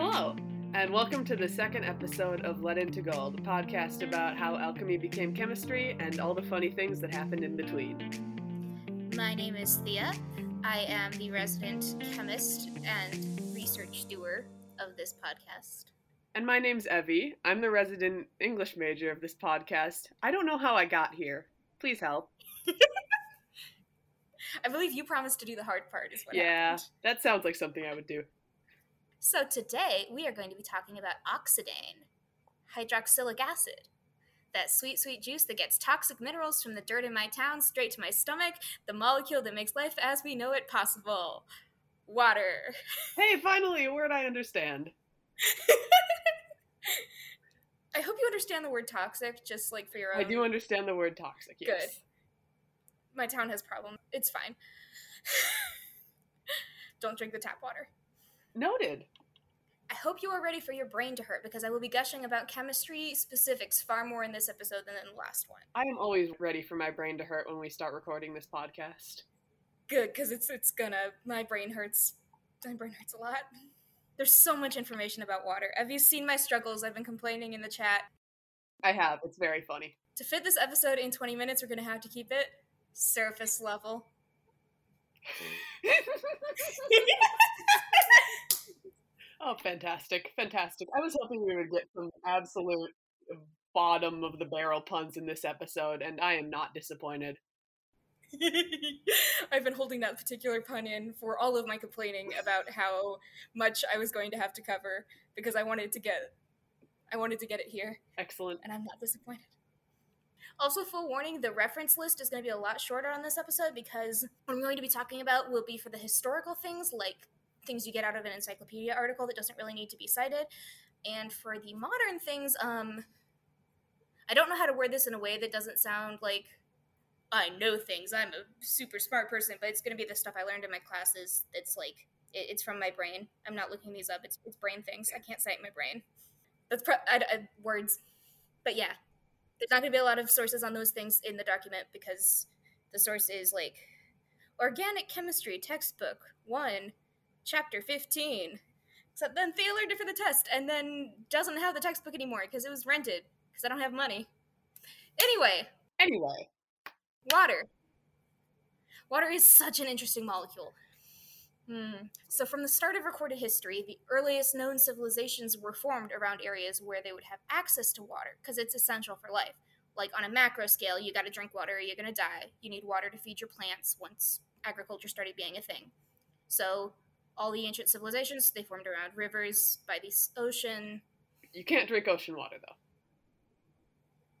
Hello, and welcome to the second episode of Lead Into Gold, a podcast about how alchemy became chemistry and all the funny things that happened in between. My name is Thea. I am the resident chemist and research doer of this podcast. And my name's Evie. I'm the resident English major of this podcast. I don't know how I got here. Please help. I believe you promised to do the hard part, is what yeah, happened. that sounds like something I would do. So today we are going to be talking about oxidane, hydroxylic acid. That sweet, sweet juice that gets toxic minerals from the dirt in my town straight to my stomach, the molecule that makes life as we know it possible. Water. Hey, finally, a word I understand. I hope you understand the word toxic, just like for your own. I do understand the word toxic, yes. Good. My town has problems. It's fine. Don't drink the tap water. Noted. I hope you are ready for your brain to hurt because I will be gushing about chemistry specifics far more in this episode than in the last one. I am always ready for my brain to hurt when we start recording this podcast. Good, because it's it's gonna. My brain hurts. My brain hurts a lot. There's so much information about water. Have you seen my struggles? I've been complaining in the chat. I have. It's very funny. To fit this episode in 20 minutes, we're gonna have to keep it surface level. oh, fantastic. Fantastic. I was hoping we would get some absolute uh, bottom of the barrel puns in this episode, and I am not disappointed. I've been holding that particular pun in for all of my complaining about how much I was going to have to cover because I wanted to get I wanted to get it here. Excellent. And I'm not disappointed. Also, full warning, the reference list is going to be a lot shorter on this episode because what I'm going to be talking about will be for the historical things, like things you get out of an encyclopedia article that doesn't really need to be cited. And for the modern things, um, I don't know how to word this in a way that doesn't sound like I know things. I'm a super smart person, but it's going to be the stuff I learned in my classes. It's like it, it's from my brain. I'm not looking these up. It's it's brain things. I can't cite my brain. That's pro- I, I, words, but yeah, there's not going to be a lot of sources on those things in the document because the source is like organic chemistry textbook one, chapter fifteen. Except then Thea learned it for the test and then doesn't have the textbook anymore because it was rented because I don't have money. Anyway, Anyway, Water. Water is such an interesting molecule. Hmm. So, from the start of recorded history, the earliest known civilizations were formed around areas where they would have access to water because it's essential for life. Like on a macro scale, you got to drink water or you're going to die. You need water to feed your plants once agriculture started being a thing. So, all the ancient civilizations they formed around rivers, by the ocean. you can't drink ocean water though.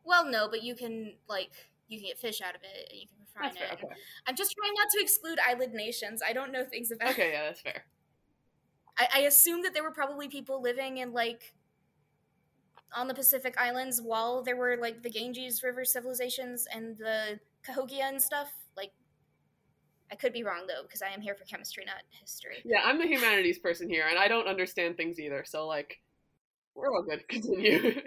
Well, no, but you can like you can get fish out of it and you can refine fair. it. Okay. I'm just trying not to exclude island nations. I don't know things about. Okay, yeah, that's fair. I, I assume that there were probably people living in like on the Pacific Islands while there were like the Ganges River civilizations and the Cahokia and stuff. I could be wrong though because I am here for chemistry, not history. Yeah, I'm the humanities person here, and I don't understand things either. So like, we're all good. Continue.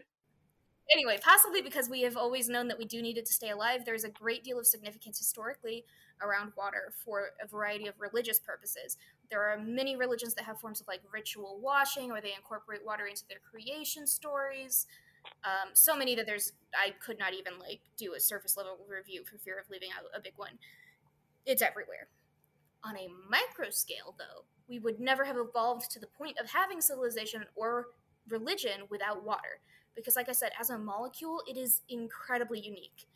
Anyway, possibly because we have always known that we do need it to stay alive, there's a great deal of significance historically around water for a variety of religious purposes. There are many religions that have forms of like ritual washing or they incorporate water into their creation stories. Um, so many that there's I could not even like do a surface level review for fear of leaving out a big one. It's everywhere. On a micro scale, though, we would never have evolved to the point of having civilization or religion without water because like i said as a molecule it is incredibly unique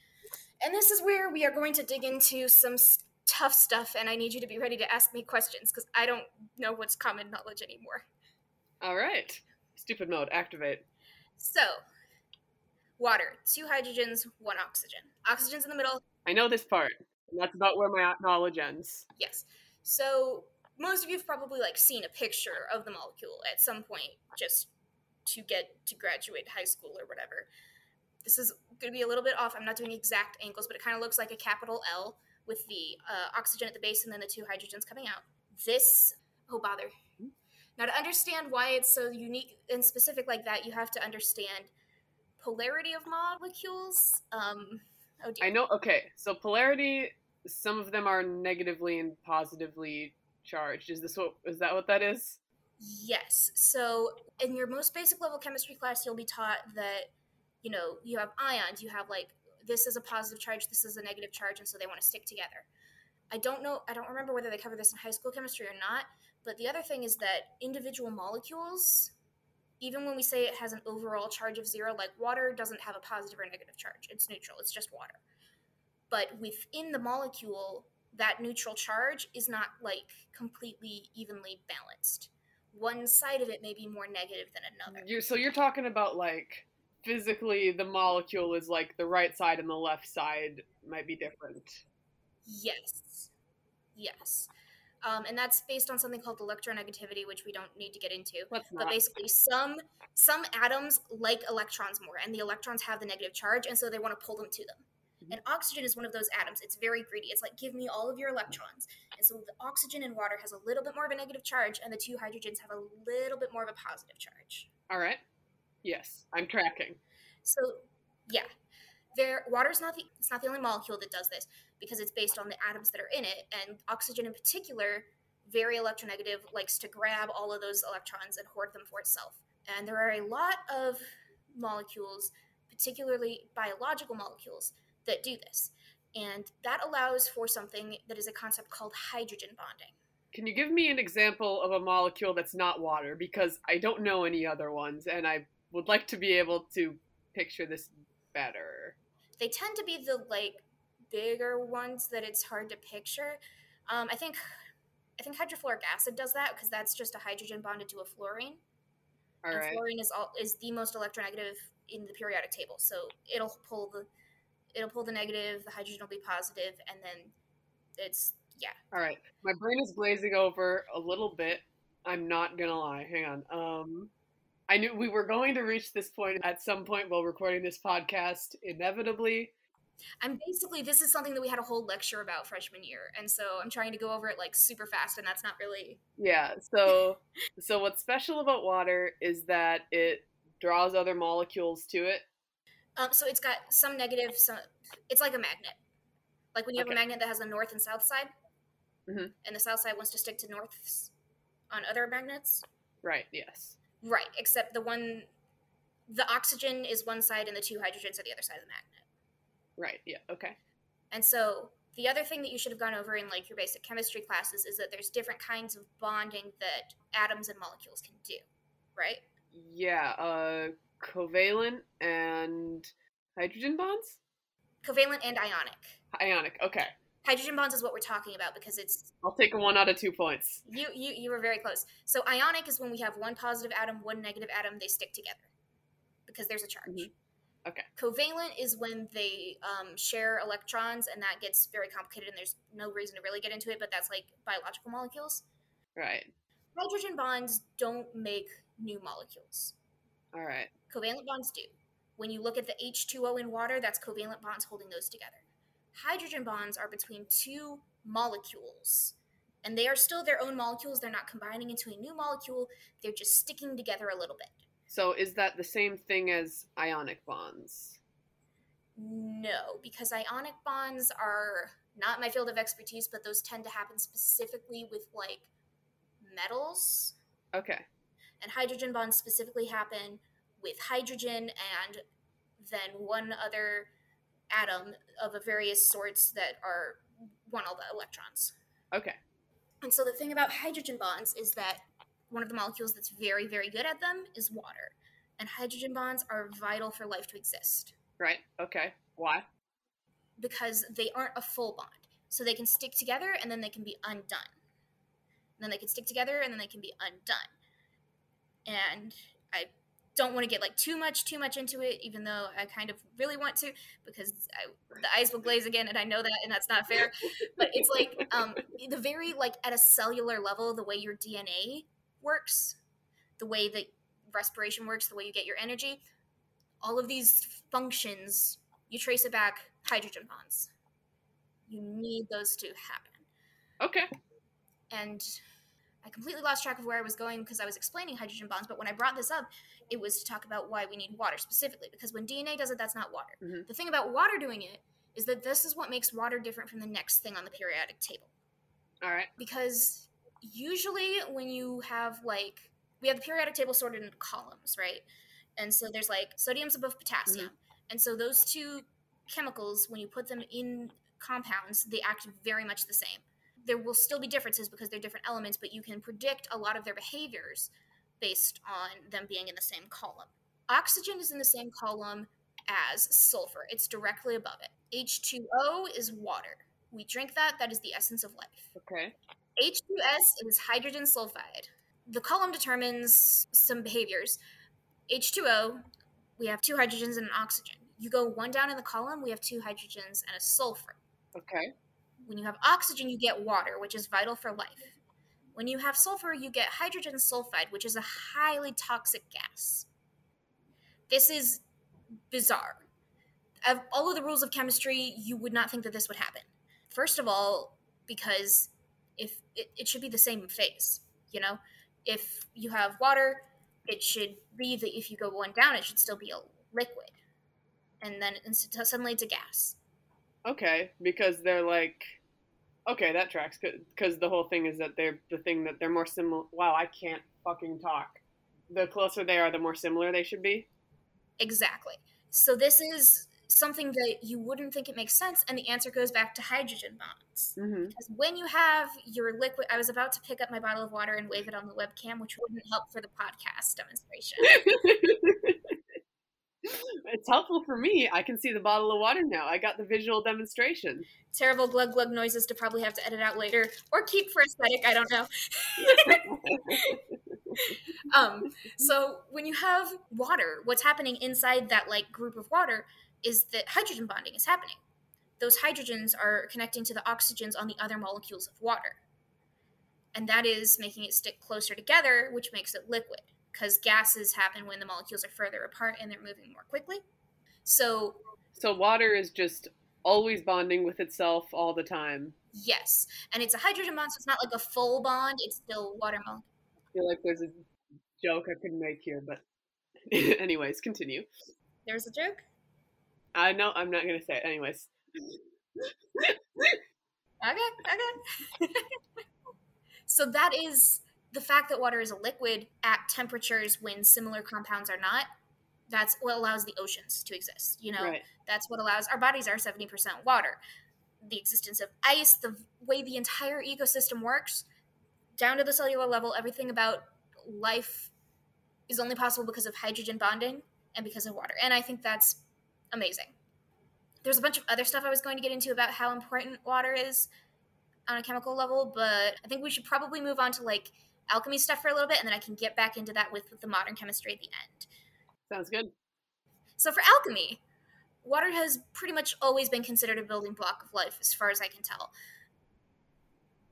and this is where we are going to dig into some s- tough stuff and i need you to be ready to ask me questions because i don't know what's common knowledge anymore all right. Stupid mode activate. so water two hydrogens one oxygen oxygen's in the middle I know this part. And that's about where my knowledge ends. yes. So most of you have probably like seen a picture of the molecule at some point just to get to graduate high school or whatever. This is going to be a little bit off. I'm not doing exact angles but it kind of looks like a capital l with the uh, oxygen at the base and then the two hydrogens coming out. This oh bother. Now to understand why it's so unique and specific like that you have to understand polarity of molecules um oh dear I know. Okay, so polarity. Some of them are negatively and positively charged. Is this what? Is that what that is? Yes. So, in your most basic level chemistry class, you'll be taught that, you know, you have ions, you have like this is a positive charge, this is a negative charge, and so they want to stick together. I don't know, I don't remember whether they cover this in high school chemistry or not, but the other thing is that individual molecules, even when we say it has an overall charge of zero, like water doesn't have a positive or negative charge, it's neutral, it's just water. But within the molecule, that neutral charge is not like completely evenly balanced one side of it may be more negative than another. You so you're talking about like physically the molecule is like the right side and the left side might be different. Yes. Yes. Um, and that's based on something called electronegativity, which we don't need to get into. But basically, some some atoms like electrons more, and the electrons have the negative charge, and so they want to pull them to them. Mhm. And oxygen is one of those atoms. It's very greedy. It's like, give me all of your electrons. And so the oxygen in water has a little bit more of a negative charge, and the two hydrogens have a little bit more of a positive charge. All right. Yes, I'm tracking. So, yeah, there water's not the it's not the only molecule that does this because it's based on the atoms that are in it, and oxygen in particular, very electronegative, likes to grab all of those electrons and hoard them for itself. And there are a lot of molecules, particularly biological molecules, that do this. And that allows for something that is a concept called hydrogen bonding. Can you give me an example of a molecule that's not water? Because I don't know any other ones, and I would like to be able to picture this better. They tend to be the like bigger ones that it's hard to picture. Um, I think I think hydrofluoric acid does that because that's just a hydrogen bonded to a fluorine. All and right. fluorine is all is the most electronegative in the periodic table. So it'll pull the it'll pull the negative, the hydrogen will be positive, and then it's yeah. All right. My brain is glazing over a little bit. I'm not gonna lie. Hang on. Um, I knew we were going to reach this point at some point while recording this podcast. Inevitably, I'm basically this is something that we had a whole lecture about freshman year, and so I'm trying to go over it like super fast, and that's not really yeah. So, so what's special about water is that it draws other molecules to it. Um, so it's got some negative, some. It's like a magnet. Like when you have Okay. a magnet that has a north and south side, Mhm. and the south side wants to stick to norths on other magnets. Right. Yes. Right. Except the one, the oxygen is one side, and the two hydrogens are the other side of the magnet. Right. Yeah. Okay. And so the other thing that you should have gone over in like your basic chemistry classes is that there's different kinds of bonding that atoms and molecules can do. Right. Yeah. Uh, covalent and hydrogen bonds. Covalent and ionic. Ionic. Okay. Hydrogen bonds is what we're talking about because it's I'll take a one out of two points. You you you were very close. So ionic is when we have one positive atom, one negative atom, they stick together because there's a charge. Mhm. Okay. Covalent is when they um, share electrons, and that gets very complicated, and there's no reason to really get into it. But that's like biological molecules. Right. Hydrogen bonds don't make new molecules. All right. Covalent bonds do. When you look at the H2O in water, that's covalent bonds holding those together. Hydrogen bonds are between two molecules. And they are still their own molecules. They're not combining into a new molecule. They're just sticking together a little bit. So is that the same thing as ionic bonds? No, because ionic bonds are not my field of expertise, but those tend to happen specifically with like metals. Okay. and hydrogen bonds specifically happen with hydrogen and then one other atom of a various sorts that are want all the electrons. Okay. And so the thing about hydrogen bonds is that one of the molecules that's very very good at them is water. And hydrogen bonds are vital for life to exist Right. Okay. Why? because they aren't a full bond. So they can stick together and then they can be undone. And then they can stick together and then they can be undone. And I don't want to get like too much too much into it even though I kind of really want to because I, the eyes will glaze again and I know that and that's not fair. But it's like um the very like at a cellular level the way your DNA works, the way that respiration works, the way you get your energy, all of these functions you trace it back hydrogen bonds. You need those to happen. Okay. And I completely lost track of where I was going because I was explaining hydrogen bonds, but when I brought this up, it was to talk about why we need water specifically because when DNA does it, that's not water. Mhm. The thing about water doing it is that this is what makes water different from the next thing on the periodic table All right. because usually when you have like we have the periodic table sorted into columns, right? And so there's like sodium's above potassium. And so those two chemicals, when you put them in compounds, they act very much the same. There will still be differences because they're different elements, but you can predict a lot of their behaviors based on them being in the same column. Oxygen is in the same column as sulfur, it's directly above it. H2O is water. We drink that, that is the essence of life. Okay. H2S is hydrogen sulfide. The column determines some behaviors. H2O, we have two hydrogens and an oxygen. You go one down in the column, we have two hydrogens and a sulfur. Okay. When you have oxygen, you get water, which is vital for life. When you have sulfur, you get hydrogen sulfide, which is a highly toxic gas. This is bizarre. Of all of the rules of chemistry, you would not think that this would happen. First of all, because if it, it should be the same phase, you know? If you have water, it should be that if you go one down, it should still be a liquid. And then suddenly it's a gas. Okay, because they're like, okay, that tracks. Because the whole thing is that they're the thing that they're more similar. Wow, I can't fucking talk. The closer they are, the more similar they should be. Exactly. So this is something that you wouldn't think it makes sense, and the answer goes back to hydrogen bonds. Mm-hmm. Because when you have your liquid, I was about to pick up my bottle of water and wave it on the webcam, which wouldn't help for the podcast demonstration. it's helpful for me. I can see the bottle of water now. I got the visual demonstration. Terrible glug glug noises to probably have to edit out later or keep for aesthetic. I don't know. um, so when you have water, what's happening inside that like group of water is that hydrogen bonding is happening. Those hydrogens are connecting to the oxygens on the other molecules of water. And that is making it stick closer together, which makes it liquid, because gases happen when the molecules are further apart and they're moving more quickly. So, so water is just always bonding with itself all the time. Yes, and it's a hydrogen bond, so it's not like a full bond. It's still water molecule. I feel like there's a joke I could make here, but anyways, continue. There's a joke. I know I'm not gonna say it anyways. okay, okay. so that is the fact that water is a liquid at temperatures when similar compounds are not. That's what allows the oceans to exist. You know, right. that's what allows our bodies are seventy percent water. The existence of ice, the way the entire ecosystem works, down to the cellular level, everything about life is only possible because of hydrogen bonding and because of water. And I think that's amazing. There's a bunch of other stuff I was going to get into about how important water is on a chemical level, but I think we should probably move on to like alchemy stuff for a little bit, and then I can get back into that with, with the modern chemistry at the end. Sounds good. So for alchemy, water has pretty much always been considered a building block of life, as far as I can tell.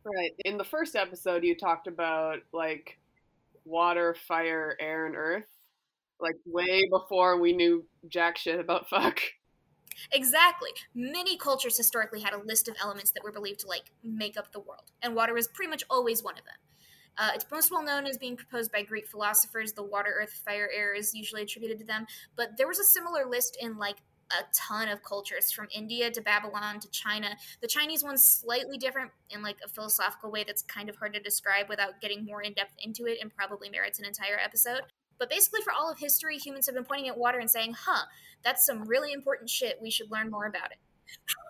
Right. In the first episode, you talked about like water, fire, air, and earth like way before we knew jack shit about fuck. Exactly. Many cultures historically had a list of elements that were believed to like make up the world, and water was pretty much always one of them. Uh, it's most well known as being proposed by Greek philosophers. The water, earth, fire, air is usually attributed to them, but there was a similar list in like a ton of cultures from India to Babylon to China. The Chinese one's slightly different in like a philosophical way that's kind of hard to describe without getting more in depth into it and probably merits an entire episode. But basically, for all of history, humans have been pointing at water and saying, huh, that's some really important shit. We should learn more about it.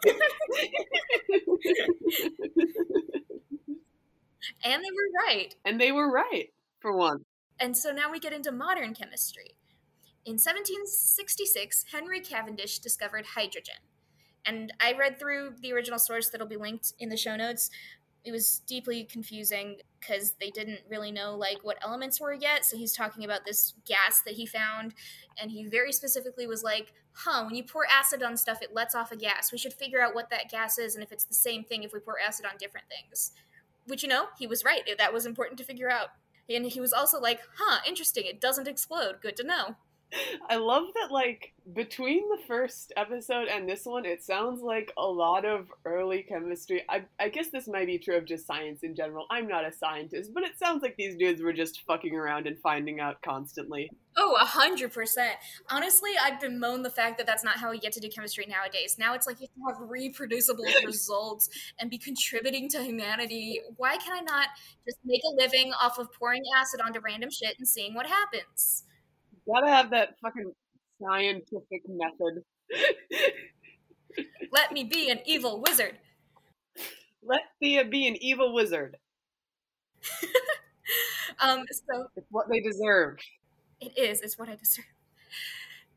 and they were right. And they were right, for one. And so now we get into modern chemistry. In 1766, Henry Cavendish discovered hydrogen. And I read through the original source that'll be linked in the show notes, it was deeply confusing because they didn't really know like what elements were yet so he's talking about this gas that he found and he very specifically was like huh when you pour acid on stuff it lets off a gas we should figure out what that gas is and if it's the same thing if we pour acid on different things which you know he was right. That was important to figure out. And he was also like huh interesting. It doesn't explode. Good to know I love that, like, between the first episode and this one, it sounds like a lot of early chemistry. I, I guess this might be true of just science in general. I'm not a scientist, but it sounds like these dudes were just fucking around and finding out constantly. Oh, a hundred percent. Honestly, I've bemoaned the fact that that's not how we get to do chemistry nowadays. Now it's like you have to have reproducible results and be contributing to humanity. Why can I not just make a living off of pouring acid onto random shit and seeing what happens? Gotta have that fucking scientific method. Let me be an evil wizard. Let Thea be an evil wizard. um, so it's what they deserve. It is. It's what I deserve.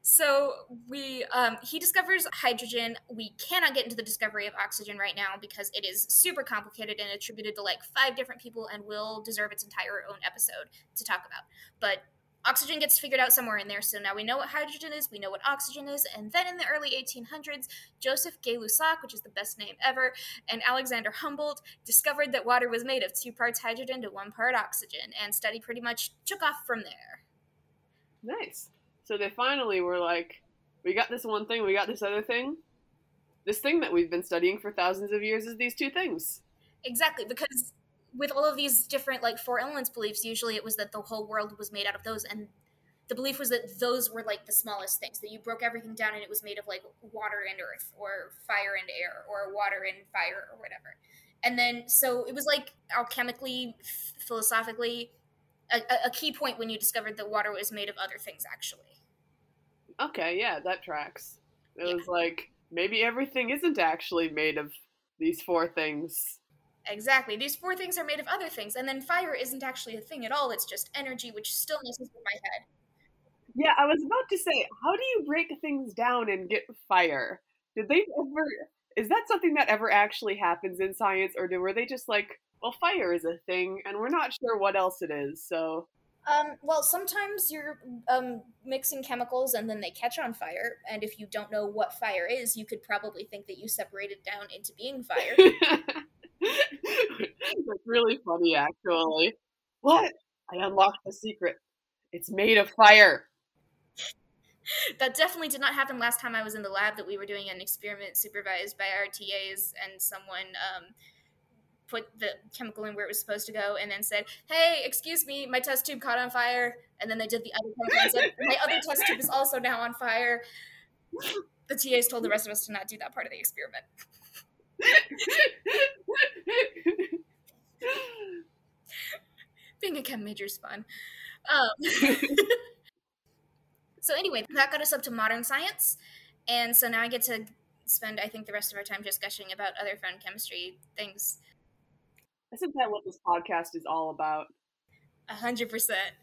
So we um, he discovers hydrogen. We cannot get into the discovery of oxygen right now because it is super complicated and attributed to like five different people and will deserve its entire own episode to talk about. But oxygen gets figured out somewhere in there. So now we know what hydrogen is, we know what oxygen is, and then in the early 1800s, Joseph Gay-Lussac, which is the best name ever, and Alexander Humboldt discovered that water was made of two parts hydrogen to one part oxygen, and study pretty much took off from there. Nice. So they finally were like, we got this one thing, we got this other thing. This thing that we've been studying for thousands of years is these two things. Exactly, because with all of these different like four elements beliefs, usually it was that the whole world was made out of those, and the belief was that those were like the smallest things that you broke everything down and it was made of like water and earth or fire and air or water and fire or whatever. And then so it was like alchemically philosophically a, a key point when you discovered that water was made of other things actually. Okay yeah that tracks. It yeah. was like maybe everything isn't actually made of these four things Exactly. These four things are made of other things, and then fire isn't actually a thing at all. It's just energy, which still messes with my head. Yeah, I was about to say, how do you break things down and get fire? Did they ever? Is that something that ever actually happens in science, or were they just like, well, fire is a thing, and we're not sure what else it is, so. Um, well, sometimes you're um, mixing chemicals and then they catch on fire. And if you don't know what fire is, you could probably think that you separated down into being fire. That's really funny, actually. What? I unlocked the secret. It's made of fire. that definitely did not happen last time I was in the lab. That we were doing an experiment supervised by our TAs, and someone um, put the chemical in where it was supposed to go, and then said, "Hey, excuse me, my test tube caught on fire." And then they did the other chemical and said, "My other test tube is also now on fire." The TAs told the rest of us to not do that part of the experiment. Being a chem major is fun. Um, so anyway, that got us up to modern science, and so now I get to spend, I think, the rest of our time just gushing about other fun chemistry things. Isn't that what this podcast is all about? A hundred percent.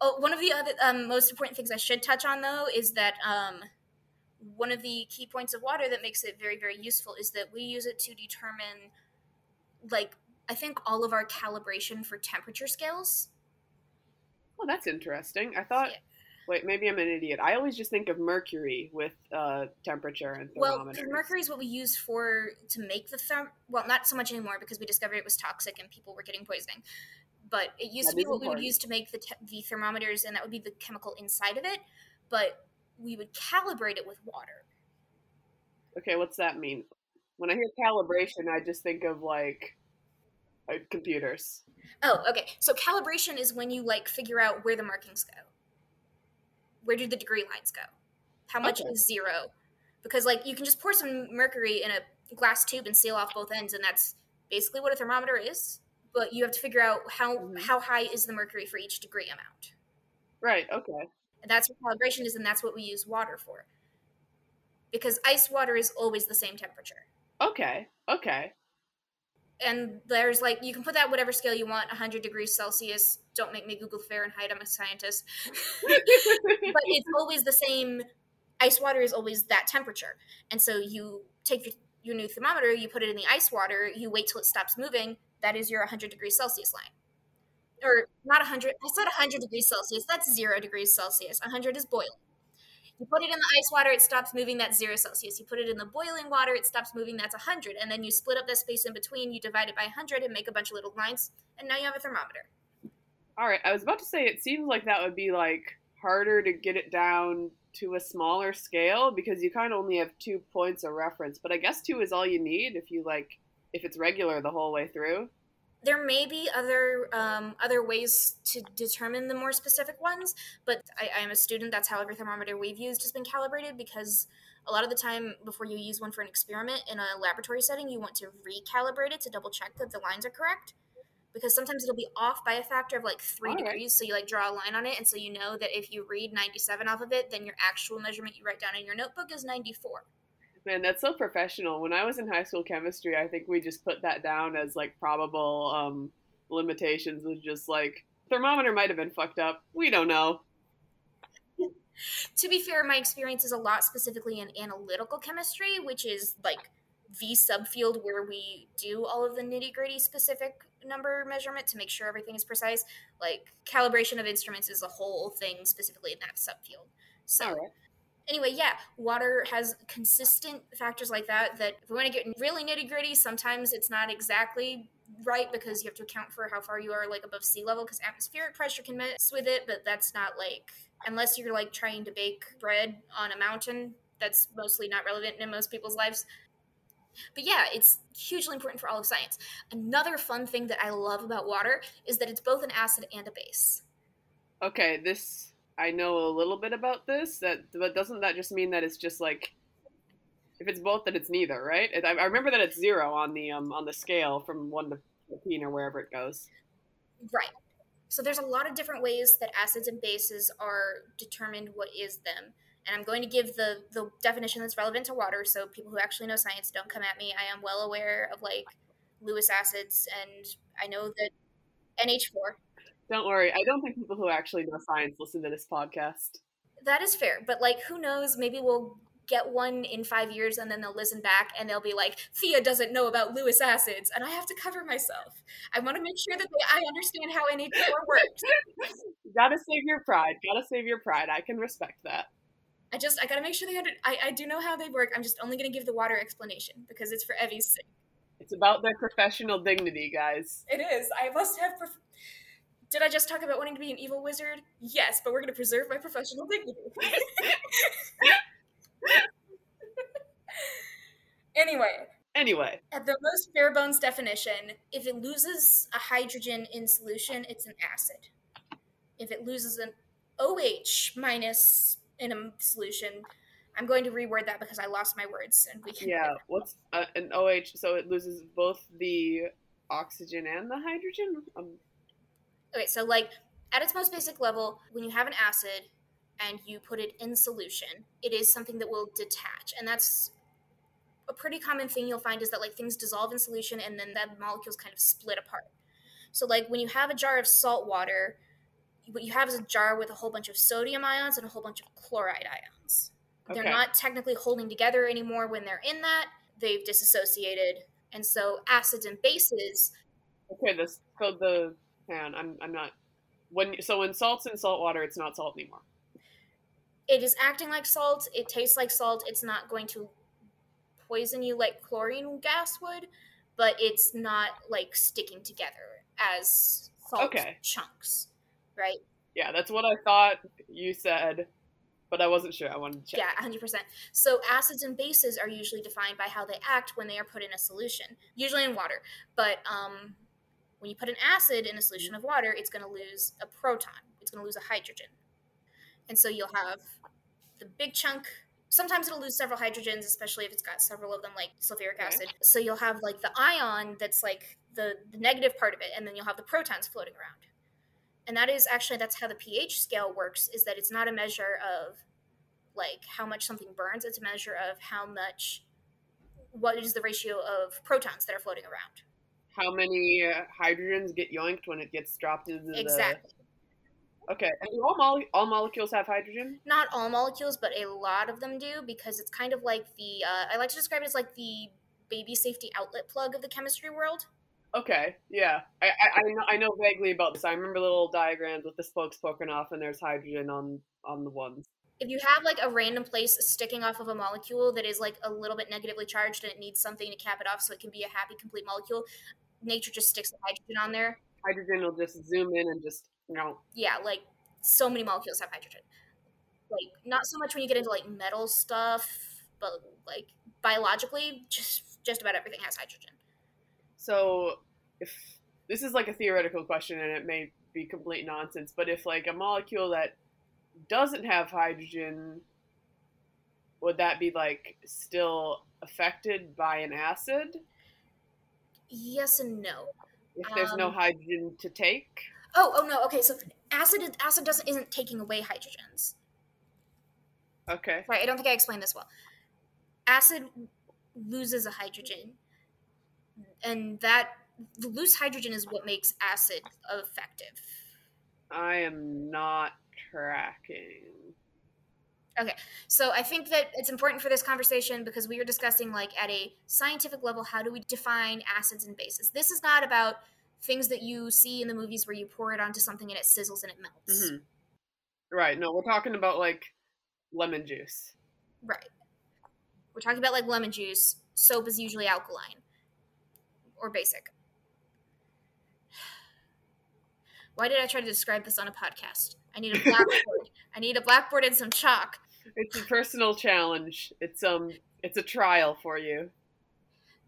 Oh, one of the other um, most important things I should touch on, though, is that um, one of the key points of water that makes it very, very useful is that we use it to determine, like, I think all of our calibration for temperature scales. Well, that's interesting. I thought. Yeah. Wait, maybe I'm an idiot. I always just think of mercury with uh, temperature and thermometers. Well, mercury is what we use for to make the therm. Well, not so much anymore because we discovered it was toxic and people were getting poisoning. But it used that to be what important. we would use to make the te- the thermometers, and that would be the chemical inside of it. But we would calibrate it with water. Okay, what's that mean? When I hear calibration, I just think of like computers. Oh, okay. So calibration is when you like figure out where the markings go. Where do the degree lines go? How much okay. is zero? Because like you can just pour some mercury in a glass tube and seal off both ends, and that's basically what a thermometer is. But you have to figure out how mm-hmm. how high is the mercury for each degree amount. Right. Okay. And that's what calibration is, and that's what we use water for. Because ice water is always the same temperature. Okay. Okay. And there's like you can put that whatever scale you want, 100 degrees Celsius. Don't make me Google Fahrenheit. I'm a scientist. but it's always the same. Ice water is always that temperature, and so you take your, your new thermometer, you put it in the ice water, you wait till it stops moving. That is your 100 degrees Celsius line or not 100 i said 100 degrees celsius that's zero degrees celsius 100 is boiling you put it in the ice water it stops moving that's zero celsius you put it in the boiling water it stops moving that's 100 and then you split up that space in between you divide it by 100 and make a bunch of little lines and now you have a thermometer all right i was about to say it seems like that would be like harder to get it down to a smaller scale because you kind of only have two points of reference. But I guess two is all you need if you like if it's regular the whole way through. There may be other um, other ways to determine the more specific ones, but I, am a student. That's how every thermometer we've used has been calibrated because a lot of the time before you use one for an experiment in a laboratory setting, you want to recalibrate it to double check that the lines are correct because sometimes it'll be off by a factor of like three All right. degrees. So you like draw a line on it, and so you know that if you read 97 off of it, then your actual measurement you write down in your notebook is 94. Man, that's so professional. When I was in high school chemistry, I think we just put that down as like probable um, limitations. Was just like thermometer might have been fucked up. We don't know. To be fair, my experience is a lot specifically in analytical chemistry, which is like the subfield where we do all of the nitty gritty specific number measurement to make sure everything is precise. Like calibration of instruments is a whole thing specifically in that subfield. So right. Anyway, yeah, water has consistent factors like that. That if we want to get really nitty gritty, sometimes it's not exactly right because you have to account for how far you are like above sea level because atmospheric pressure can mess with it. But that's not like unless you're like trying to bake bread on a mountain. That's mostly not relevant in most people's lives. But yeah, it's hugely important for all of science. Another fun thing that I love about water is that it's both an acid and a base. Okay, this I know a little bit about this. That but doesn't that just mean that it's just like if it's both, that it's neither, right? I I remember that it's zero on the um on the scale from one to fourteen or wherever it goes. Right. So there's a lot of different ways that acids and bases are determined what is them. And I'm going to give the the definition that's relevant to water so people who actually know science don't come at me. I am well aware of like Lewis acids and I know that NH4 Don't worry, I don't think people who actually know science listen to this podcast. That is fair, but like, who knows? Maybe we'll get one in five years, and then they'll listen back, and they'll be like, "Thea doesn't know about Lewis acids," and I have to cover myself. I want to make sure that they, I understand how NH4 works. You gotta save your pride. Gotta save your pride. I can respect that. I just, I gotta make sure they under. I, I do know how they work. I'm just only gonna give the water explanation because it's for Evie's sake. It's about their professional dignity, guys. It is. I must have. Prof- Did I just talk about wanting to be an evil wizard? Yes, but we're gonna preserve my professional dignity. anyway, Anyway, At the most bare bones definition, if it loses a hydrogen in solution, it's an acid. If it loses an OH minus in a solution, I'm going to reword that because I lost my words and we can. yeah. What's uh, an OH? So it loses both the oxygen and the hydrogen. Um, Okay, so like at its most basic level, when you have an acid and you put it in solution, it is something that will detach, and that's a pretty common thing you'll find is that like things dissolve in solution and then the molecules kind of split apart. So like when you have a jar of salt water, what you have is a jar with a whole bunch of sodium ions and a whole bunch of chloride ions. They're not technically holding together anymore when they're in that. They've disassociated. And so acids and bases okay. This so the man. I'm I'm not. When so when salt's in salt water, it's not salt anymore. it is acting like salt. It tastes like salt. It's not going to poison you like chlorine gas would, but it's not like sticking together as salt Okay. chunks, right? Yeah, that's what I thought you said, but I wasn't sure. I wanted to check. Yeah, 100%. So acids and bases are usually defined by how they act when they are put in a solution, usually in water. But um, when you put an acid in a solution of water, it's going to lose a proton. It's going to lose a hydrogen. And so you'll have the big chunk. Sometimes it'll lose several hydrogens, especially if it's got several of them, like sulfuric Okay. acid. So you'll have like the ion that's like the, the negative part of it, and then you'll have the protons floating around. And that is actually that's how the pH scale works. Is that it's not a measure of like how much something burns. It's a measure of how much, what is the ratio of protons that are floating around. How many uh, hydrogens get yoinked when it gets dropped into the? Exactly. Okay, and do all, mole- all molecules have hydrogen? Not all molecules, but a lot of them do because it's kind of like the, uh, I like to describe it as like the baby safety outlet plug of the chemistry world. Okay, yeah, I, I, I know I know vaguely about this. I remember little diagrams with the spokes poking off, and there's hydrogen on on the ones. If you have like a random place sticking off of a molecule that is like a little bit negatively charged and it needs something to cap it off so it can be a happy, complete molecule, nature just sticks the hydrogen on there. Hydrogen will just zoom in and just you know. Yeah, like so many molecules have hydrogen. Like not so much when you get into like metal stuff, but like biologically, just just about everything has hydrogen. So, if this is like a theoretical question and it may be complete nonsense, but if like a molecule that doesn't have hydrogen, would that be like still affected by an acid? Yes and no. If there's no Um, hydrogen to take? Oh, oh no. Okay, so acid acid doesn't isn't taking away hydrogens. Okay. Sorry, I don't think I explained this well. Acid loses a hydrogen, and that the loose hydrogen is what makes acid effective. I am not tracking. So I think that it's important for this conversation because we are discussing like at a scientific level how do we define acids and bases. This is not about things that you see in the movies where you pour it onto something and it sizzles and it melts. hmm Right. No, we're talking about like lemon juice. Right. We're talking about like lemon juice. Soap is usually alkaline or basic. Why did I try to describe this on a podcast? I need a blackboard. I need a blackboard and some chalk. It's a personal challenge. It's um it's a trial for you.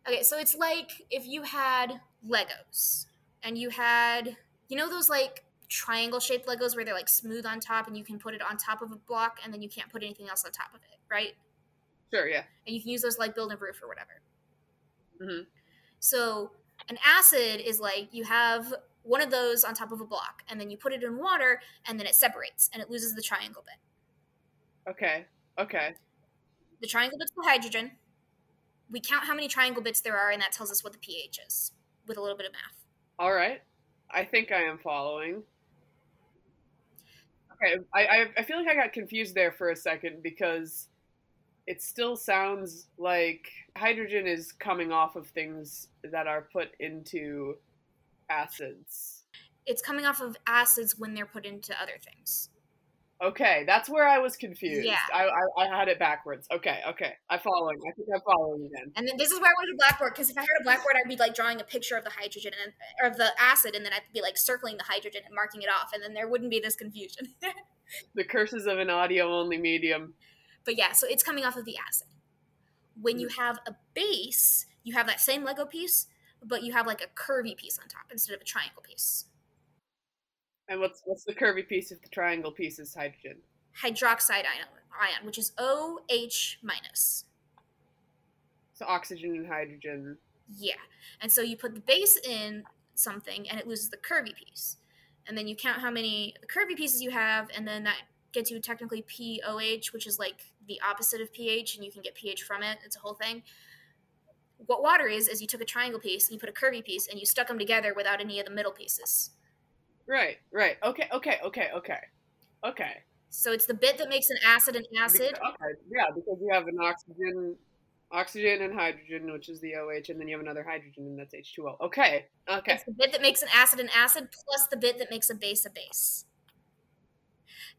Okay, so it's like if you had Legos and you had, you know, those like triangle shaped Legos where they're like smooth on top and you can put it on top of a block and then you can't put anything else on top of it, right? Sure, yeah. And you can use those like build a roof or whatever. Mhm. So an acid is like you have one of those on top of a block and then you put it in water and then it separates and it loses the triangle bit. Okay. Okay. The triangle bit's the hydrogen. We count how many triangle bits there are and that tells us what the pH is with a little bit of math. All right. I think I am following. Okay, I, I I feel like I got confused there for a second because it still sounds like hydrogen is coming off of things that are put into acids. It's coming off of acids when they're put into other things. Okay, that's where I was confused. Yeah. I, I, I had it backwards. Okay, okay. I'm following. I think I'm following again. And then this is where I wanted a blackboard because if I had a blackboard, I'd be like drawing a picture of the hydrogen and or of the acid, and then I'd be like circling the hydrogen and marking it off, and then there wouldn't be this confusion. The curses of an audio only medium. But yeah, so it's coming off of the acid. When you have a base, you have that same Lego piece, but you have like a curvy piece on top instead of a triangle piece. And what's what's the curvy piece if the triangle piece is hydrogen? Hydroxide ion, ion which is OH minus. So oxygen and hydrogen. Yeah. And so you put the base in something and it loses the curvy piece. And then you count how many curvy pieces you have, and then that gets you technically POH, which is like the opposite of pH, and you can get pH from it. It's a whole thing. What water is, is you took a triangle piece and you put a curvy piece and you stuck them together without any of the middle pieces. Right, right. Okay, okay, okay, okay. Okay. So it's the bit that makes an acid an acid. Beca- okay, yeah, because you have an oxygen oxygen and hydrogen, which is the OH, and then you have another hydrogen and that's H2O. Okay. Okay. It's the bit that makes an acid an acid plus the bit that makes a base a base.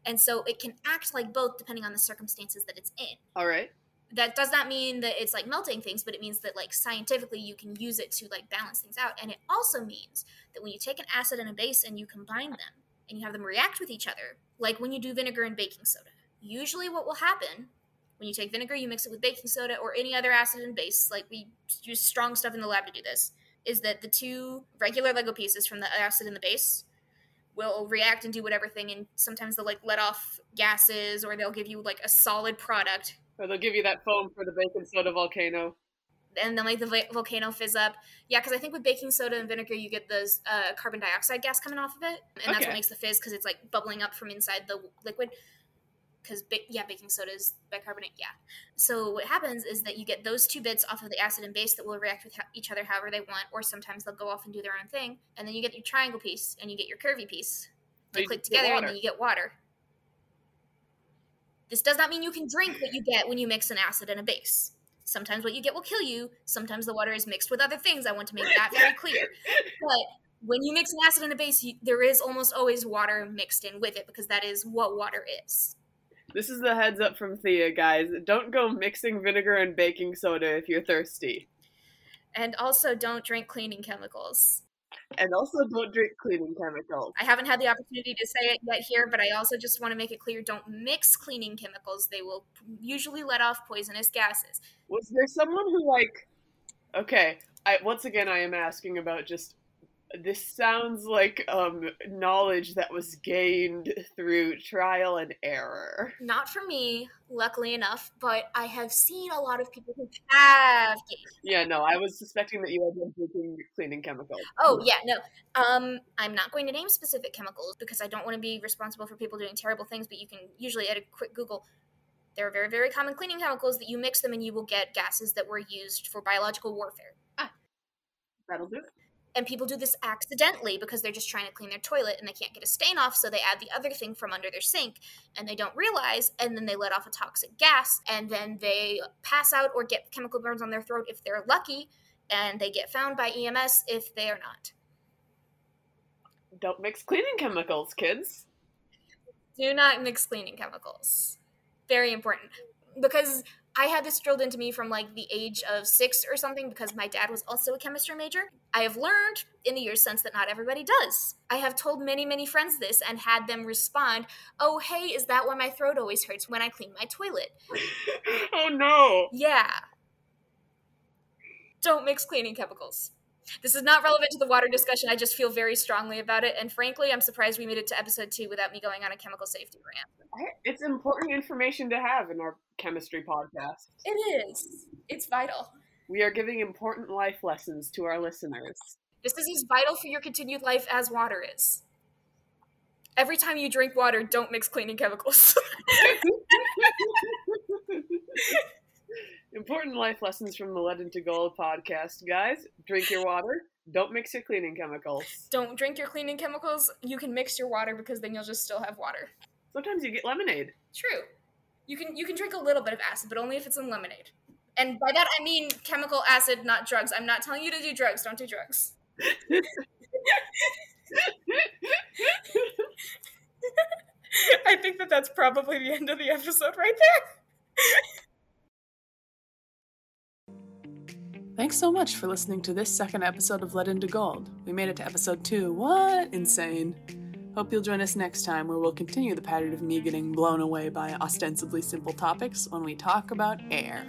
And so it can act like both depending on the circumstances that it's in. All right. That does not mean that it's like melting things, but it means that like scientifically you can use it to like balance things out. And it also means that when you take an acid and a base and you combine them and you have them react with each other, like when you do vinegar and baking soda, usually what will happen when you take vinegar, you mix it with baking soda or any other acid and base, like we use strong stuff in the lab to do this, is that the two regular Lego pieces from the acid and the base will react and do whatever thing, and sometimes they'll like let off gases or they'll give you like a solid product, Or they'll give you that foam for the baking soda volcano. and then like the va- volcano fizz up. Yeah, because I think with baking soda and vinegar, you get those uh, carbon dioxide gas coming off of it, and that's what makes the fizz because it's like bubbling up from inside the liquid. Because ba- yeah, baking soda is bicarbonate. Yeah. So what happens is that you get those two bits off of the acid and base that will react with ho- each other however they want, or sometimes they'll go off and do their own thing, and then you get your triangle piece and you get your curvy piece. They You click get together, and then you get water. This does not mean you can drink what you get when you mix an acid and a base. Sometimes what you get will kill you. Sometimes the water is mixed with other things. I want to make that very clear. But when you mix an acid and a base, you, there is almost always water mixed in with it because that is what water is. This is the heads up from Thea, guys. Don't go mixing vinegar and baking soda if you're thirsty. And also, don't drink cleaning chemicals. And also, don't drink cleaning chemicals. I haven't had the opportunity to say it yet here, but I also just want to make it clear don't mix cleaning chemicals. They will usually let off poisonous gases. Was there someone who, like, okay, I, once again, I am asking about just this sounds like um, knowledge that was gained through trial and error. Not for me, luckily enough, but I have seen a lot of people who have. Yeah, no, I was suspecting that you had been drinking cleaning chemicals. Oh yeah, no. Um, I'm not going to name specific chemicals because I don't want to be responsible for people doing terrible things. But you can usually at a quick Google. There are very, very common cleaning chemicals that you mix them and you will get gases that were used for biological warfare. Ah, that'll do it and people do this accidentally because they're just trying to clean their toilet and they can't get a stain off so they add the other thing from under their sink and they don't realize and then they let off a toxic gas and then they pass out or get chemical burns on their throat if they're lucky and they get found by EMS if they are not. Don't mix cleaning chemicals kids. Do not mix cleaning chemicals. Very important. Because I had this drilled into me from like the age of six or something because my dad was also a chemistry major. I have learned in the years since that not everybody does. I have told many, many friends this and had them respond, Oh, hey, is that why my throat always hurts when I clean my toilet? oh, no. Yeah. Don't mix cleaning chemicals. This is not relevant to the water discussion. I just feel very strongly about it. And frankly, I'm surprised we made it to episode two without me going on a chemical safety rant. It's important information to have in our chemistry podcast. It is. It's vital. We are giving important life lessons to our listeners. This is as vital for your continued life as water is. Every time you drink water, don't mix cleaning chemicals. Important life lessons from the Lead Into Gold podcast, guys. Drink your water. Don't mix your cleaning chemicals. Don't drink your cleaning chemicals. You can mix your water because then you'll just still have water. Sometimes you get lemonade. True. You can you can drink a little bit of acid, but only if it's in lemonade. And by that I mean chemical acid, not drugs. I'm not telling you to do drugs. Don't do drugs. I think that that's probably the end of the episode right there. Thanks so much for listening to this second episode of Lead Into Gold. We made it to episode 2. What? Insane. Hope you'll join us next time where we'll continue the pattern of me getting blown away by ostensibly simple topics when we talk about air.